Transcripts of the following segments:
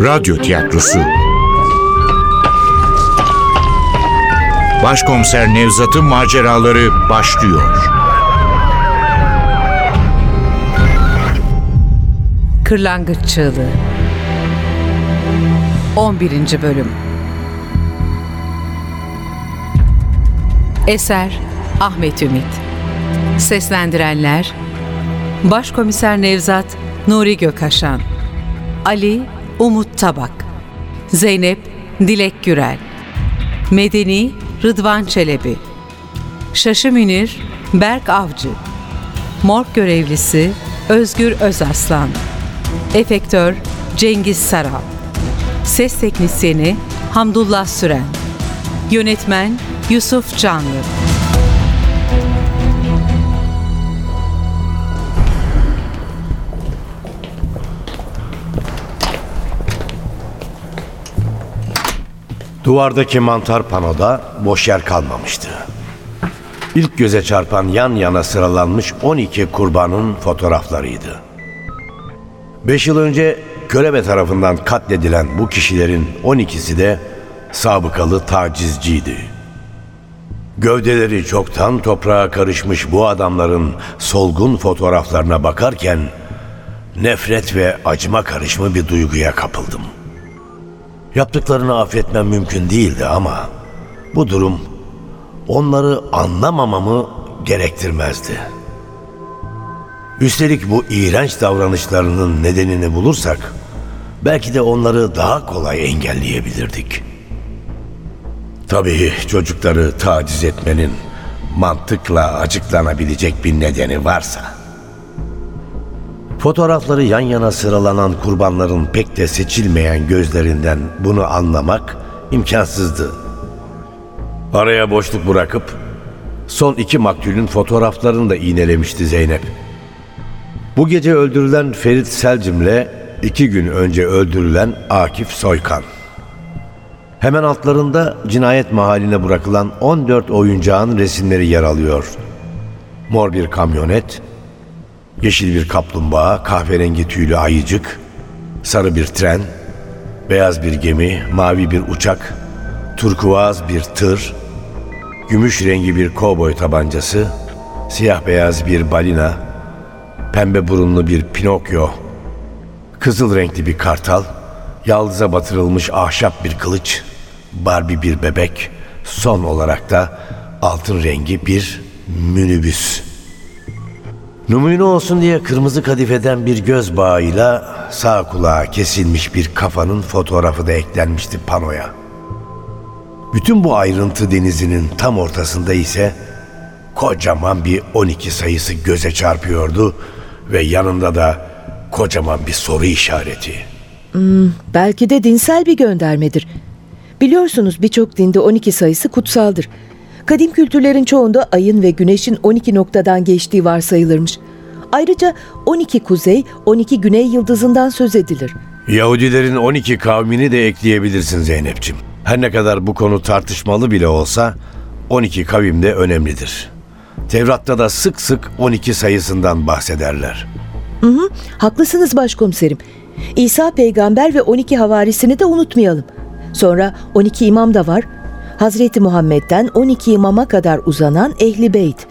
Radyo Tiyatrosu Başkomiser Nevzat'ın maceraları başlıyor. Kırlangıç Çığlığı 11. Bölüm Eser Ahmet Ümit Seslendirenler Başkomiser Nevzat Nuri Gökaşan Ali Umut Tabak Zeynep Dilek Gürel Medeni Rıdvan Çelebi Şaşı Münir Berk Avcı Morg görevlisi Özgür Özaslan Efektör Cengiz Saral Ses teknisyeni Hamdullah Süren Yönetmen Yusuf Canlı Duvardaki mantar panoda boş yer kalmamıştı. İlk göze çarpan yan yana sıralanmış 12 kurbanın fotoğraflarıydı. 5 yıl önce Körebe tarafından katledilen bu kişilerin 12'si de sabıkalı tacizciydi. Gövdeleri çoktan toprağa karışmış bu adamların solgun fotoğraflarına bakarken nefret ve acıma karışımı bir duyguya kapıldım. Yaptıklarını affetmem mümkün değildi ama bu durum onları anlamamamı gerektirmezdi. Üstelik bu iğrenç davranışlarının nedenini bulursak belki de onları daha kolay engelleyebilirdik. Tabii çocukları taciz etmenin mantıkla açıklanabilecek bir nedeni varsa. Fotoğrafları yan yana sıralanan kurbanların pek de seçilmeyen gözlerinden bunu anlamak imkansızdı. Araya boşluk bırakıp son iki maktulün fotoğraflarını da iğnelemişti Zeynep. Bu gece öldürülen Ferit Selcim'le iki gün önce öldürülen Akif Soykan. Hemen altlarında cinayet mahalline bırakılan 14 oyuncağın resimleri yer alıyor. Mor bir kamyonet, yeşil bir kaplumbağa, kahverengi tüylü ayıcık, sarı bir tren, beyaz bir gemi, mavi bir uçak, turkuaz bir tır, gümüş rengi bir kovboy tabancası, siyah beyaz bir balina, pembe burunlu bir Pinokyo, kızıl renkli bir kartal, yaldıza batırılmış ahşap bir kılıç, Barbie bir bebek, son olarak da altın rengi bir minibüs. Numune olsun diye kırmızı kadifeden bir göz bağıyla sağ kulağa kesilmiş bir kafanın fotoğrafı da eklenmişti panoya. Bütün bu ayrıntı denizinin tam ortasında ise kocaman bir 12 sayısı göze çarpıyordu ve yanında da kocaman bir soru işareti. Belki de dinsel bir göndermedir. Biliyorsunuz birçok dinde 12 sayısı kutsaldır. Kadim kültürlerin çoğunda ayın ve güneşin 12 noktadan geçtiği varsayılırmış. Ayrıca 12 kuzey, 12 güney yıldızından söz edilir. Yahudilerin 12 kavmini de ekleyebilirsin Zeynep'ciğim. Her ne kadar bu konu tartışmalı bile olsa 12 kavim de önemlidir. Tevrat'ta da sık sık 12 sayısından bahsederler. Haklısınız başkomiserim. İsa peygamber ve 12 havarisini de unutmayalım. Sonra 12 imam da var. Hazreti Muhammed'den 12 imama kadar uzanan Ehli Beyt.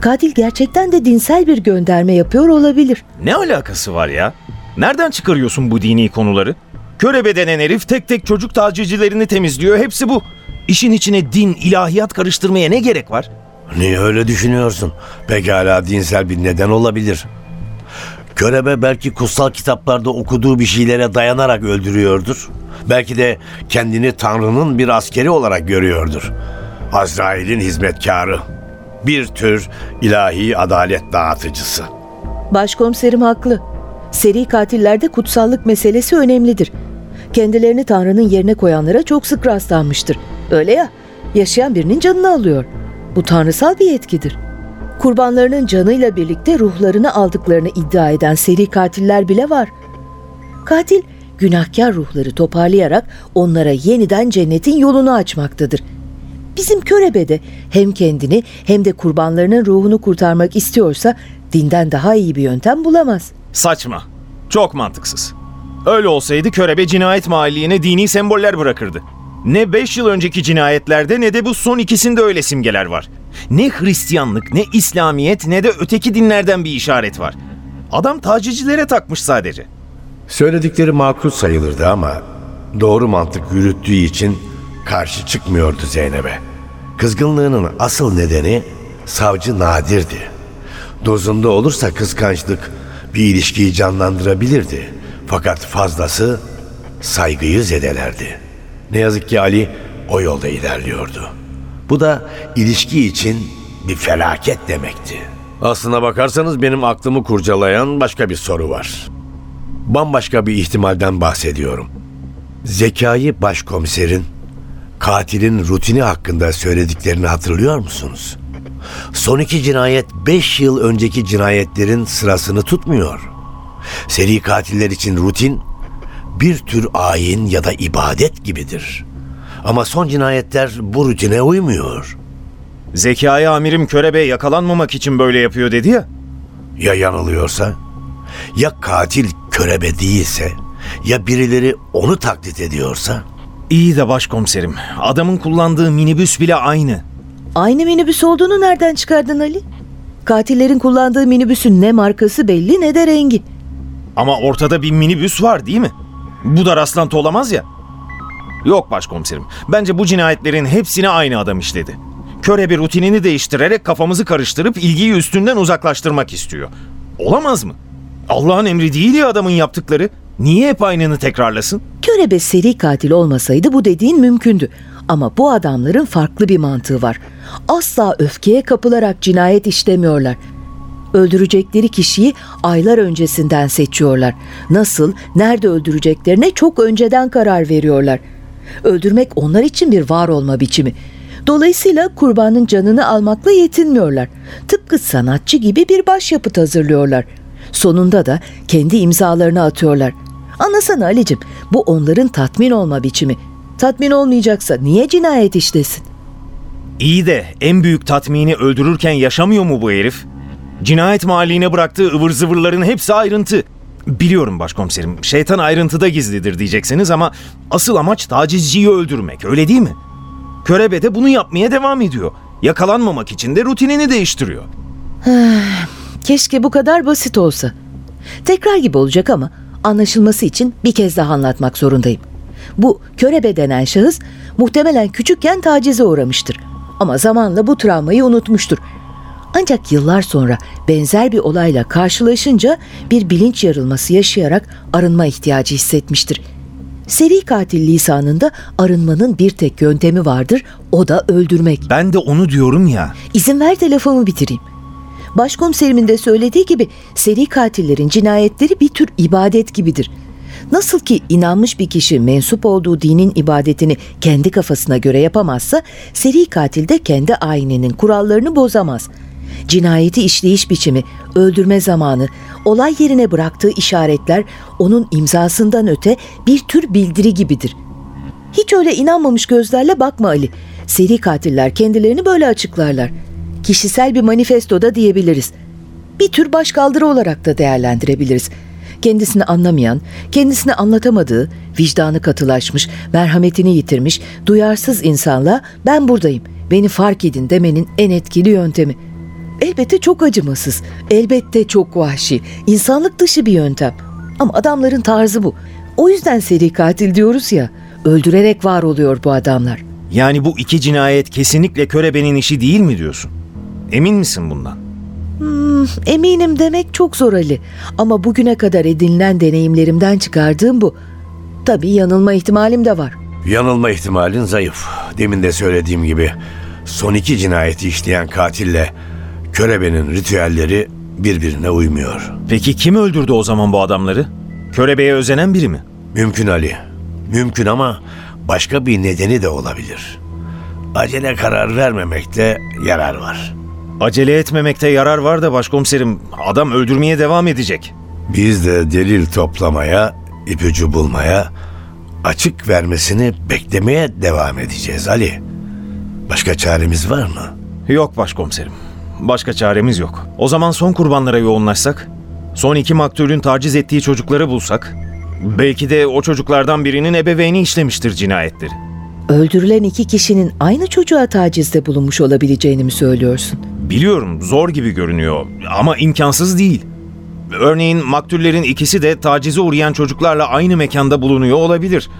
Katil gerçekten de dinsel bir gönderme yapıyor olabilir. Ne alakası var ya? Nereden çıkarıyorsun bu dini konuları? Körebe denen herif tek tek çocuk tacizcilerini temizliyor. Hepsi bu. İşin içine din, ilahiyat karıştırmaya ne gerek var? Niye öyle düşünüyorsun? Pekala dinsel bir neden olabilir. Körebe belki kutsal kitaplarda okuduğu bir şeylere dayanarak öldürüyordur. Belki de kendini Tanrı'nın bir askeri olarak görüyordur. Azrail'in hizmetkarı. Bir tür ilahi adalet dağıtıcısı. Başkomiserim haklı. Seri katillerde kutsallık meselesi önemlidir. Kendilerini Tanrı'nın yerine koyanlara çok sık rastlanmıştır. Öyle ya, yaşayan birinin canını alıyor. Bu tanrısal bir yetkidir. Kurbanlarının canıyla birlikte ruhlarını aldıklarını iddia eden seri katiller bile var. Katil, günahkar ruhları toparlayarak onlara yeniden cennetin yolunu açmaktadır. Bizim körebede hem kendini hem de kurbanlarının ruhunu kurtarmak istiyorsa dinden daha iyi bir yöntem bulamaz. Saçma. Çok mantıksız. Öyle olsaydı körebe cinayet mahalline dini semboller bırakırdı. Ne 5 yıl önceki cinayetlerde ne de bu son ikisinde öyle simgeler var. Ne Hristiyanlık, ne İslamiyet, ne de öteki dinlerden bir işaret var. Adam tacicilere takmış sadece. Söyledikleri makul sayılırdı ama doğru mantık yürüttüğü için karşı çıkmıyordu Zeynep'e. Kızgınlığının asıl nedeni savcı Nadir'di. Dozunda olursa kıskançlık bir ilişkiyi canlandırabilirdi. Fakat fazlası saygıyı zedelerdi. Ne yazık ki Ali o yolda ilerliyordu. Bu da ilişki için bir felaket demekti. Aslına bakarsanız benim aklımı kurcalayan başka bir soru var. Bambaşka bir ihtimalden bahsediyorum. Zekai başkomiserin katilin rutini hakkında söylediklerini hatırlıyor musunuz? Son iki cinayet 5 yıl önceki cinayetlerin sırasını tutmuyor. Seri katiller için rutin bir tür ayin ya da ibadet gibidir. Ama son cinayetler bu rutine uymuyor. Zekai amirim körebe yakalanmamak için böyle yapıyor dedi ya. Ya yanılıyorsa? Ya katil körebe değilse? Ya birileri onu taklit ediyorsa? İyi de başkomiserim. Adamın kullandığı minibüs bile aynı. Aynı minibüs olduğunu nereden çıkardın Ali? Katillerin kullandığı minibüsün ne markası belli ne de rengi. Ama ortada bir minibüs var değil mi? Bu da rastlantı olamaz ya. Yok başkomiserim. Bence bu cinayetlerin hepsini aynı adam işledi. Körebe rutinini değiştirerek kafamızı karıştırıp ilgiyi üstünden uzaklaştırmak istiyor. Olamaz mı? Allah'ın emri değil ya adamın yaptıkları. Niye hep aynını tekrarlasın? Körebe seri katil olmasaydı bu dediğin mümkündü. Ama bu adamların farklı bir mantığı var. Asla öfkeye kapılarak cinayet işlemiyorlar. Öldürecekleri kişiyi aylar öncesinden seçiyorlar. Nasıl, nerede öldüreceklerine çok önceden karar veriyorlar. Öldürmek onlar için bir var olma biçimi. Dolayısıyla kurbanın canını almakla yetinmiyorlar. Tıpkı sanatçı gibi bir başyapıt hazırlıyorlar. Sonunda da kendi imzalarını atıyorlar. Anlasana Ali'cim, bu onların tatmin olma biçimi. Tatmin olmayacaksa niye cinayet işlesin? İyi de en büyük tatmini öldürürken yaşamıyor mu bu herif? Cinayet mahalline bıraktığı ıvır zıvırların hepsi ayrıntı. Biliyorum başkomiserim, şeytan ayrıntıda gizlidir diyeceksiniz ama asıl amaç tacizciyi öldürmek, öyle değil mi? Körebe de bunu yapmaya devam ediyor. Yakalanmamak için de rutinini değiştiriyor. Keşke bu kadar basit olsa. Tekrar gibi olacak ama anlaşılması için bir kez daha anlatmak zorundayım. Bu körebe denen şahıs muhtemelen küçükken tacize uğramıştır. Ama zamanla bu travmayı unutmuştur. Ancak yıllar sonra benzer bir olayla karşılaşınca bir bilinç yarılması yaşayarak arınma ihtiyacı hissetmiştir. Seri katil lisanında arınmanın bir tek yöntemi vardır, o da öldürmek. Ben de onu diyorum ya. İzin ver de lafımı bitireyim. Başkomiserimin de söylediği gibi seri katillerin cinayetleri bir tür ibadet gibidir. Nasıl ki inanmış bir kişi mensup olduğu dinin ibadetini kendi kafasına göre yapamazsa, seri katil de kendi ayininin kurallarını bozamaz. Cinayeti işleyiş biçimi, öldürme zamanı, olay yerine bıraktığı işaretler onun imzasından öte bir tür bildiri gibidir. Hiç öyle inanmamış gözlerle bakma Ali. Seri katiller kendilerini böyle açıklarlar. Kişisel bir manifesto da diyebiliriz. Bir tür başkaldırı olarak da değerlendirebiliriz. Kendisini anlamayan, kendisini anlatamadığı, vicdanı katılaşmış, merhametini yitirmiş, duyarsız insanla ben buradayım, beni fark edin demenin en etkili yöntemi. Elbette çok acımasız, elbette çok vahşi, insanlık dışı bir yöntem. Ama adamların tarzı bu. O yüzden seri katil diyoruz ya, öldürerek var oluyor bu adamlar. Yani bu iki cinayet kesinlikle körebenin işi değil mi diyorsun? Emin misin bundan? Eminim demek çok zor Ali. Ama bugüne kadar edinilen deneyimlerimden çıkardığım bu. Tabii yanılma ihtimalim de var. Yanılma ihtimalin zayıf. Demin de söylediğim gibi son iki cinayeti işleyen katille körebenin ritüelleri birbirine uymuyor. Peki kim öldürdü o zaman bu adamları? Körebeye özenen biri mi? Mümkün Ali. Mümkün ama başka bir nedeni de olabilir. Acele karar vermemekte yarar var. Acele etmemekte yarar var da başkomiserim. Adam öldürmeye devam edecek. Biz de delil toplamaya, ipucu bulmaya, açık vermesini beklemeye devam edeceğiz Ali. Başka çaremiz var mı? Yok başkomiserim. Başka çaremiz yok. O zaman son kurbanlara yoğunlaşsak? Son iki maktulün taciz ettiği çocukları bulsak? Belki de o çocuklardan birinin ebeveyni işlemiştir cinayetleri. Öldürülen iki kişinin aynı çocuğa tacizde bulunmuş olabileceğini mi söylüyorsun? Biliyorum zor gibi görünüyor ama imkansız değil. Örneğin maktullerin ikisi de tacize uğrayan çocuklarla aynı mekanda bulunuyor olabilir.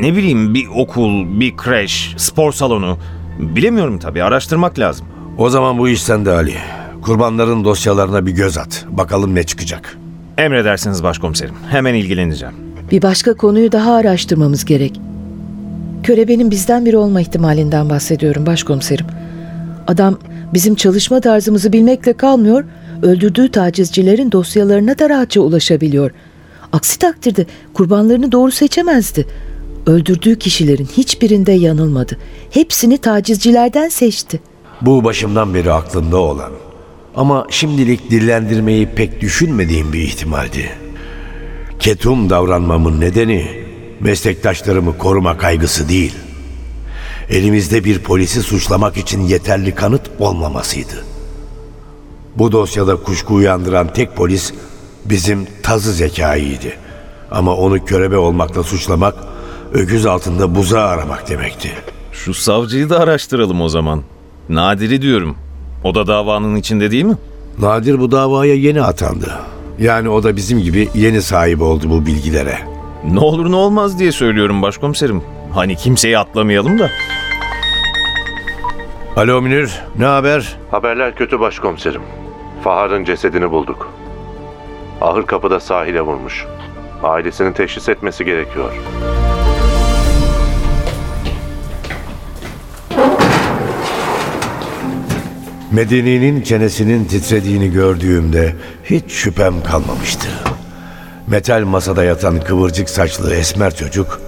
Ne bileyim bir okul, bir kreş, spor salonu. Bilemiyorum tabii araştırmak lazım. O zaman bu iş sende Ali. Kurbanların dosyalarına bir göz at. Bakalım ne çıkacak. Emredersiniz başkomiserim. Hemen ilgileneceğim. Bir başka konuyu daha araştırmamız gerek. Körebenin bizden biri olma ihtimalinden bahsediyorum başkomiserim. Adam bizim çalışma tarzımızı bilmekle kalmıyor, öldürdüğü tacizcilerin dosyalarına da rahatça ulaşabiliyor. Aksi takdirde kurbanlarını doğru seçemezdi. Öldürdüğü kişilerin hiçbirinde yanılmadı. Hepsini tacizcilerden seçti. Bu başımdan beri aklımda olan ama şimdilik dillendirmeyi pek düşünmediğim bir ihtimaldi. Ketum davranmamın nedeni meslektaşlarımı koruma kaygısı değil. Elimizde bir polisi suçlamak için yeterli kanıt olmamasıydı. Bu dosyada kuşku uyandıran tek polis bizim tazı zekaiydi. Ama onu körebe olmakla suçlamak, öküz altında buzağı aramak demekti. Şu savcıyı da araştıralım o zaman. Nadir'i diyorum. O da davanın içinde değil mi? Nadir bu davaya yeni atandı. Yani o da bizim gibi yeni sahip oldu bu bilgilere. Ne olur ne olmaz diye söylüyorum başkomiserim. Hani kimseyi atlamayalım da. Alo Münir, ne haber? Haberler kötü başkomiserim. Fahar'ın cesedini bulduk. Ahır kapıda sahile vurmuş. Ailesinin teşhis etmesi gerekiyor. Medeni'nin çenesinin titrediğini gördüğümde hiç şüphem kalmamıştı. Metal masada yatan kıvırcık saçlı esmer çocuk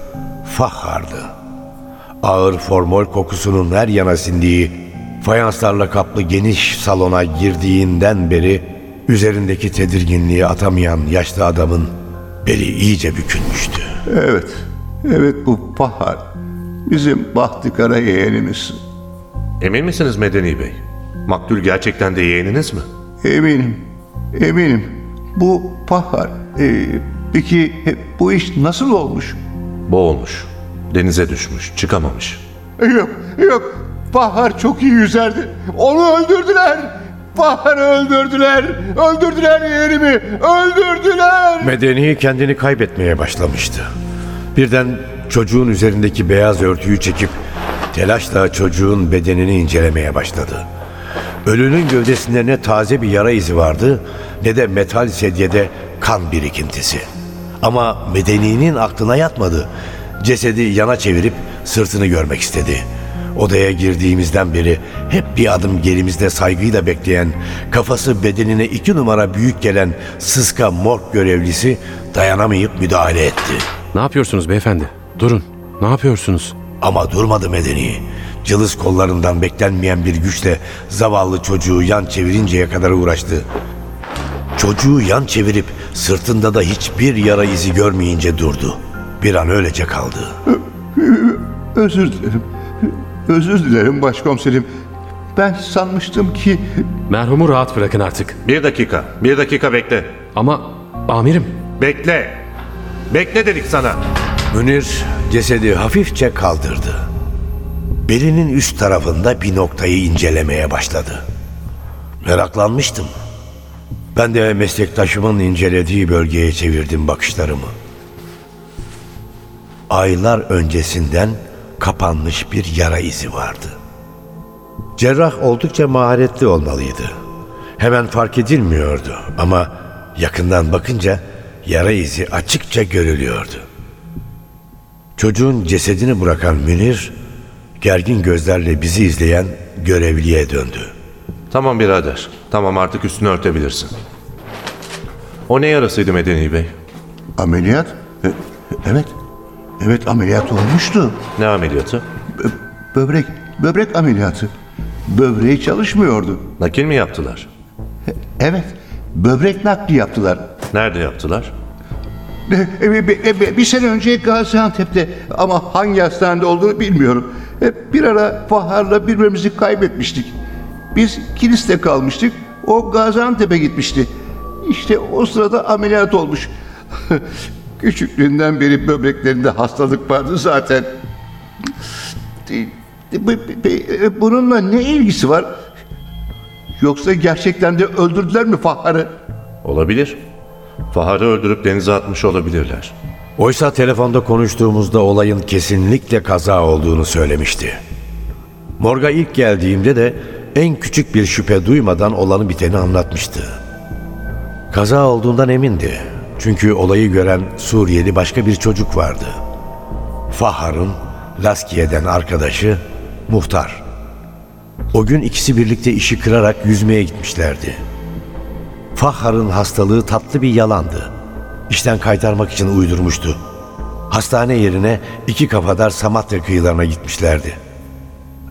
Fahar'dı. Ağır formol kokusunun her yana sindiği, fayanslarla kaplı geniş salona girdiğinden beri üzerindeki tedirginliği atamayan yaşlı adamın beli iyice bükülmüştü. Evet, evet bu Bahar. Bizim Bahtı Kara yeğenimiz. Emin misiniz Medeni Bey? Maktul gerçekten de yeğeniniz mi? Eminim, eminim. Bu Bahar. Ee, peki e, bu iş nasıl olmuş? Boğulmuş. Denize düşmüş. Çıkamamış. Yok, yok. Bahar çok iyi yüzerdi. Onu öldürdüler. Bahar'ı öldürdüler. Öldürdüler yeğenimi. Öldürdüler. Medeni kendini kaybetmeye başlamıştı. Birden çocuğun üzerindeki beyaz örtüyü çekip telaşla çocuğun bedenini incelemeye başladı. Ölünün gövdesinde ne taze bir yara izi vardı ne de metal sedyede kan birikintisi. Ama Medeni'nin aklına yatmadı. Cesedi yana çevirip sırtını görmek istedi. Odaya girdiğimizden beri hep bir adım gerimizde saygıyla bekleyen, kafası bedenine iki numara büyük gelen sıska morg görevlisi dayanamayıp müdahale etti. Ne yapıyorsunuz beyefendi? Durun. Ne yapıyorsunuz? Ama durmadı Medeni. Cılız kollarından beklenmeyen bir güçle zavallı çocuğu yan çevirinceye kadar uğraştı. Çocuğu yan çevirip sırtında da hiçbir yara izi görmeyince durdu. Bir an öylece kaldı. Özür dilerim. Özür dilerim başkomiserim. Ben sanmıştım ki Merhumu rahat bırakın artık. Bir dakika. Bir dakika bekle. Ama amirim Bekle. Bekle dedik sana. Münir cesedi hafifçe kaldırdı. Belinin üst tarafında bir noktayı incelemeye başladı. Meraklanmıştım. Ben de meslektaşımın incelediği bölgeye çevirdim bakışlarımı. Aylar öncesinden kapanmış bir yara izi vardı. Cerrah oldukça maharetli olmalıydı. Hemen fark edilmiyordu ama yakından bakınca yara izi açıkça görülüyordu. Çocuğun cesedini bırakan Münir, gergin gözlerle bizi izleyen görevliye döndü. Tamam birader. Tamam artık üstünü örtebilirsin. O ne yarasıydı Medeni Bey? ameliyat. E, Evet. Evet ameliyat olmuştu. Ne ameliyatı? Böbrek, böbrek ameliyatı. Böbreği çalışmıyordu. Nakil mi yaptılar? Evet, böbrek nakli yaptılar. Nerede yaptılar? E, e, bir, e, bir sene önce Gaziantep'te ama hangi hastanede olduğunu bilmiyorum. E, Bir ara Fahar'la birbirimizi kaybetmiştik. Biz kiliste kalmıştık. O Gaziantep'e gitmişti. İşte o sırada ameliyat olmuş. Küçüklüğünden beri böbreklerinde hastalık vardı zaten. Bu- bu- Bununla ne ilgisi var? Yoksa gerçekten de öldürdüler mi Fahar'ı? Olabilir. Fahar'ı öldürüp denize atmış olabilirler. Oysa telefonda konuştuğumuzda olayın kesinlikle kaza olduğunu söylemişti. Morga ilk geldiğimde de en küçük bir şüphe duymadan olanı biteni anlatmıştı. Kaza olduğundan emindi. Çünkü olayı gören Suriyeli başka bir çocuk vardı. Fahar'ın Laskiye'den arkadaşı Muhtar. O gün ikisi birlikte işi kırarak yüzmeye gitmişlerdi. Fahar'ın hastalığı tatlı bir yalandı. İşten kaytarmak için uydurmuştu. Hastane yerine iki kafadar Samatya kıyılarına gitmişlerdi.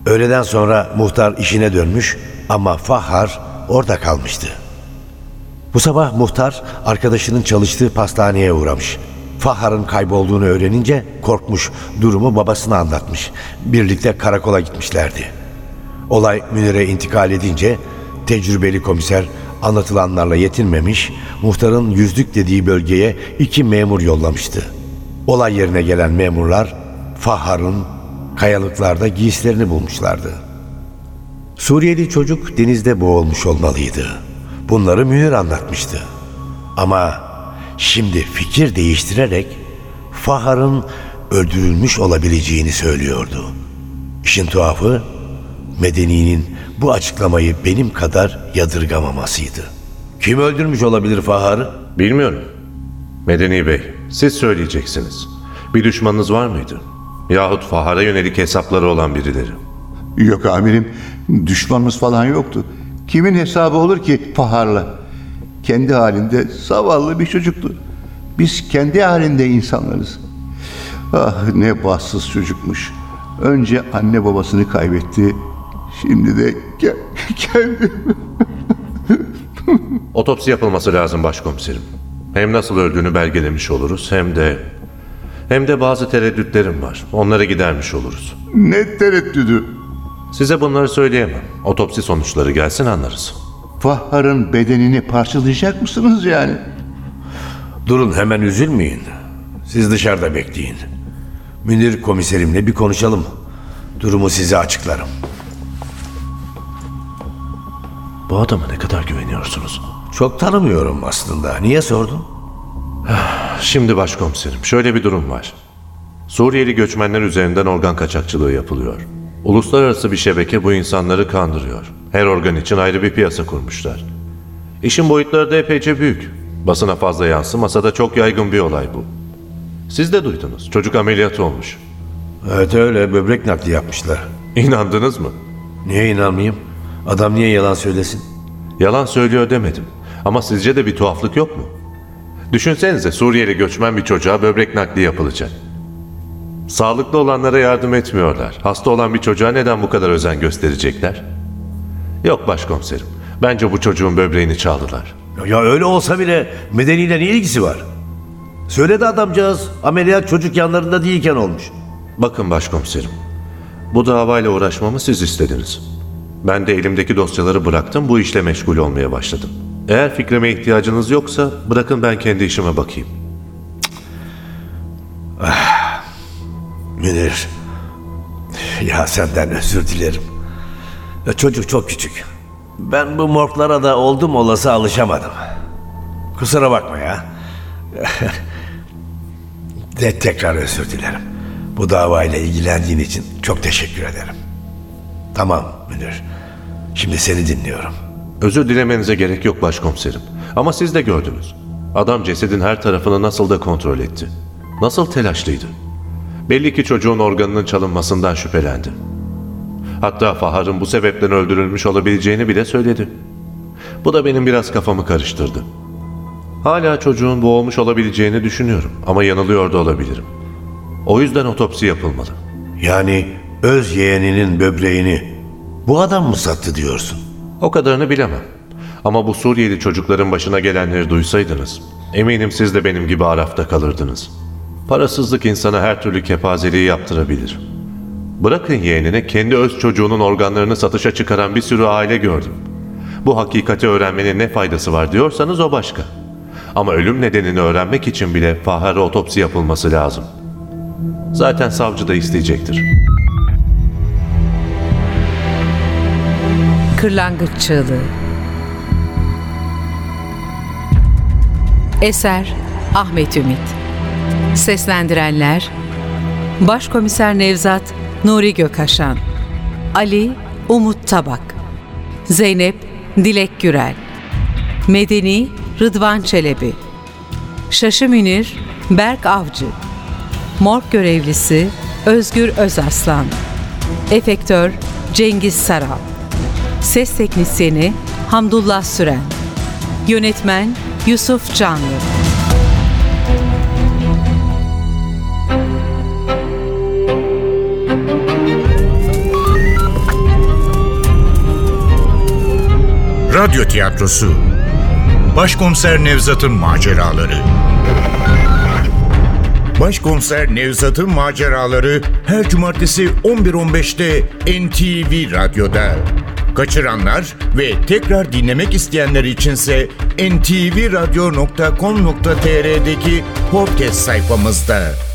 Öğleden sonra muhtar işine dönmüş ama Fahar orada kalmıştı. Bu sabah muhtar arkadaşının çalıştığı pastaneye uğramış. Fahar'ın kaybolduğunu öğrenince korkmuş, durumu babasına anlatmış. Birlikte karakola gitmişlerdi. Olay Münir'e intikal edince tecrübeli komiser anlatılanlarla yetinmemiş, muhtarın yüzlük dediği bölgeye iki memur yollamıştı. Olay yerine gelen memurlar Fahar'ın kayalıklarda giysilerini bulmuşlardı. Suriyeli çocuk denizde boğulmuş olmalıydı. Bunları Münir anlatmıştı. Ama şimdi fikir değiştirerek Fahar'ın öldürülmüş olabileceğini söylüyordu. İşin tuhafı Medeni'nin bu açıklamayı benim kadar yadırgamamasıydı. Kim öldürmüş olabilir Fahar'ı? Bilmiyorum. Medeni Bey, siz söyleyeceksiniz. Bir düşmanınız var mıydı? Yahut Fahar'a yönelik hesapları olan birileri. Yok amirim, düşmanımız falan yoktu. Kimin hesabı olur ki Fahar'la? Kendi halinde zavallı bir çocuktu. Biz kendi halinde insanlarız. Ah ne bahtsız çocukmuş. Önce anne babasını kaybetti. Şimdi de ke- kendi... Otopsi yapılması lazım başkomiserim. Hem nasıl öldüğünü belgelemiş oluruz hem de... Hem de bazı tereddütlerim var. Onları gidermiş oluruz. ne tereddüdü. Size bunları söyleyemem. Otopsi sonuçları gelsin anlarız. Fahar'ın bedenini parçalayacak mısınız yani? Durun hemen üzülmeyin. Siz dışarıda bekleyin. Münir komiserimle bir konuşalım. Durumu size açıklarım. Bu adama ne kadar güveniyorsunuz? Çok tanımıyorum aslında. Niye sordun? Şimdi başkomiserim şöyle bir durum var. Suriyeli göçmenler üzerinden organ kaçakçılığı yapılıyor. Uluslararası bir şebeke bu insanları kandırıyor. Her organ için ayrı bir piyasa kurmuşlar. İşin boyutları da epeyce büyük. Basına fazla yansımasa da çok yaygın bir olay bu. Siz de duydunuz. Çocuk ameliyat olmuş. Evet öyle böbrek nakli yapmışlar. İnandınız mı? Niye inanmayayım? Adam niye yalan söylesin? Yalan söylüyor demedim. Ama sizce de bir tuhaflık yok mu? Düşünsenize Suriyeli göçmen bir çocuğa böbrek nakli yapılacak. Sağlıklı olanlara yardım etmiyorlar. Hasta olan bir çocuğa neden bu kadar özen gösterecekler? Yok başkomiserim. Bence bu çocuğun böbreğini çaldılar. Ya öyle olsa bile medeniyle ne ilgisi var? Söyledi adamcağız. Ameliyat çocuk yanlarında değilken olmuş. Bakın başkomiserim. Bu davayla uğraşmamı siz istediniz. Ben de elimdeki dosyaları bıraktım bu işle meşgul olmaya başladım. Eğer fikrime ihtiyacınız yoksa bırakın ben kendi işime bakayım. Münir. Ya senden özür dilerim. Çocuk çok küçük. Ben bu morglara da oldum olası alışamadım. Kusura bakma ya. De tekrar özür dilerim. Bu davayla ilgilendiğin için çok teşekkür ederim. Tamam Münir. Şimdi seni dinliyorum. Özür dilemenize gerek yok başkomiserim. Ama siz de gördünüz. Adam cesedin her tarafını nasıl da kontrol etti. Nasıl telaşlıydı. Belli ki çocuğun organının çalınmasından şüphelendi. Hatta Fahar'ın bu sebepten öldürülmüş olabileceğini bile söyledi. Bu da benim biraz kafamı karıştırdı. Hala çocuğun boğulmuş olabileceğini düşünüyorum ama yanılıyor da olabilirim. O yüzden otopsi yapılmalı. Yani öz yeğeninin böbreğini bu adam mı sattı diyorsun? O kadarını bilemem. Ama bu Suriyeli çocukların başına gelenleri duysaydınız, eminim siz de benim gibi arafta kalırdınız. Parasızlık insana her türlü kepazeliği yaptırabilir. Bırakın yeğenine kendi öz çocuğunun organlarını satışa çıkaran bir sürü aile gördüm. Bu hakikati öğrenmenin ne faydası var diyorsanız o başka. Ama ölüm nedenini öğrenmek için bile Fahar'a otopsi yapılması lazım. Zaten savcı da isteyecektir. Kırlangıç Çığlığı. Eser Ahmet Ümit. Seslendirenler Başkomiser Nevzat Nuri Gökaşan Ali Umut Tabak Zeynep Dilek Gürel Medeni Rıdvan Çelebi Şaşı Münir Berk Avcı Morg Görevlisi Özgür Özaslan Efektör Cengiz Saral Ses Teknisyeni Hamdullah Süren. Yönetmen Yusuf Canlı. Radyo tiyatrosu. Başkomiser Nevzat'ın maceraları. Başkomiser Nevzat'ın maceraları her cumartesi 11.15'te NTV Radyo'da. Kaçıranlar ve tekrar dinlemek isteyenler içinse ntvradio.com.tr'deki podcast sayfamızda.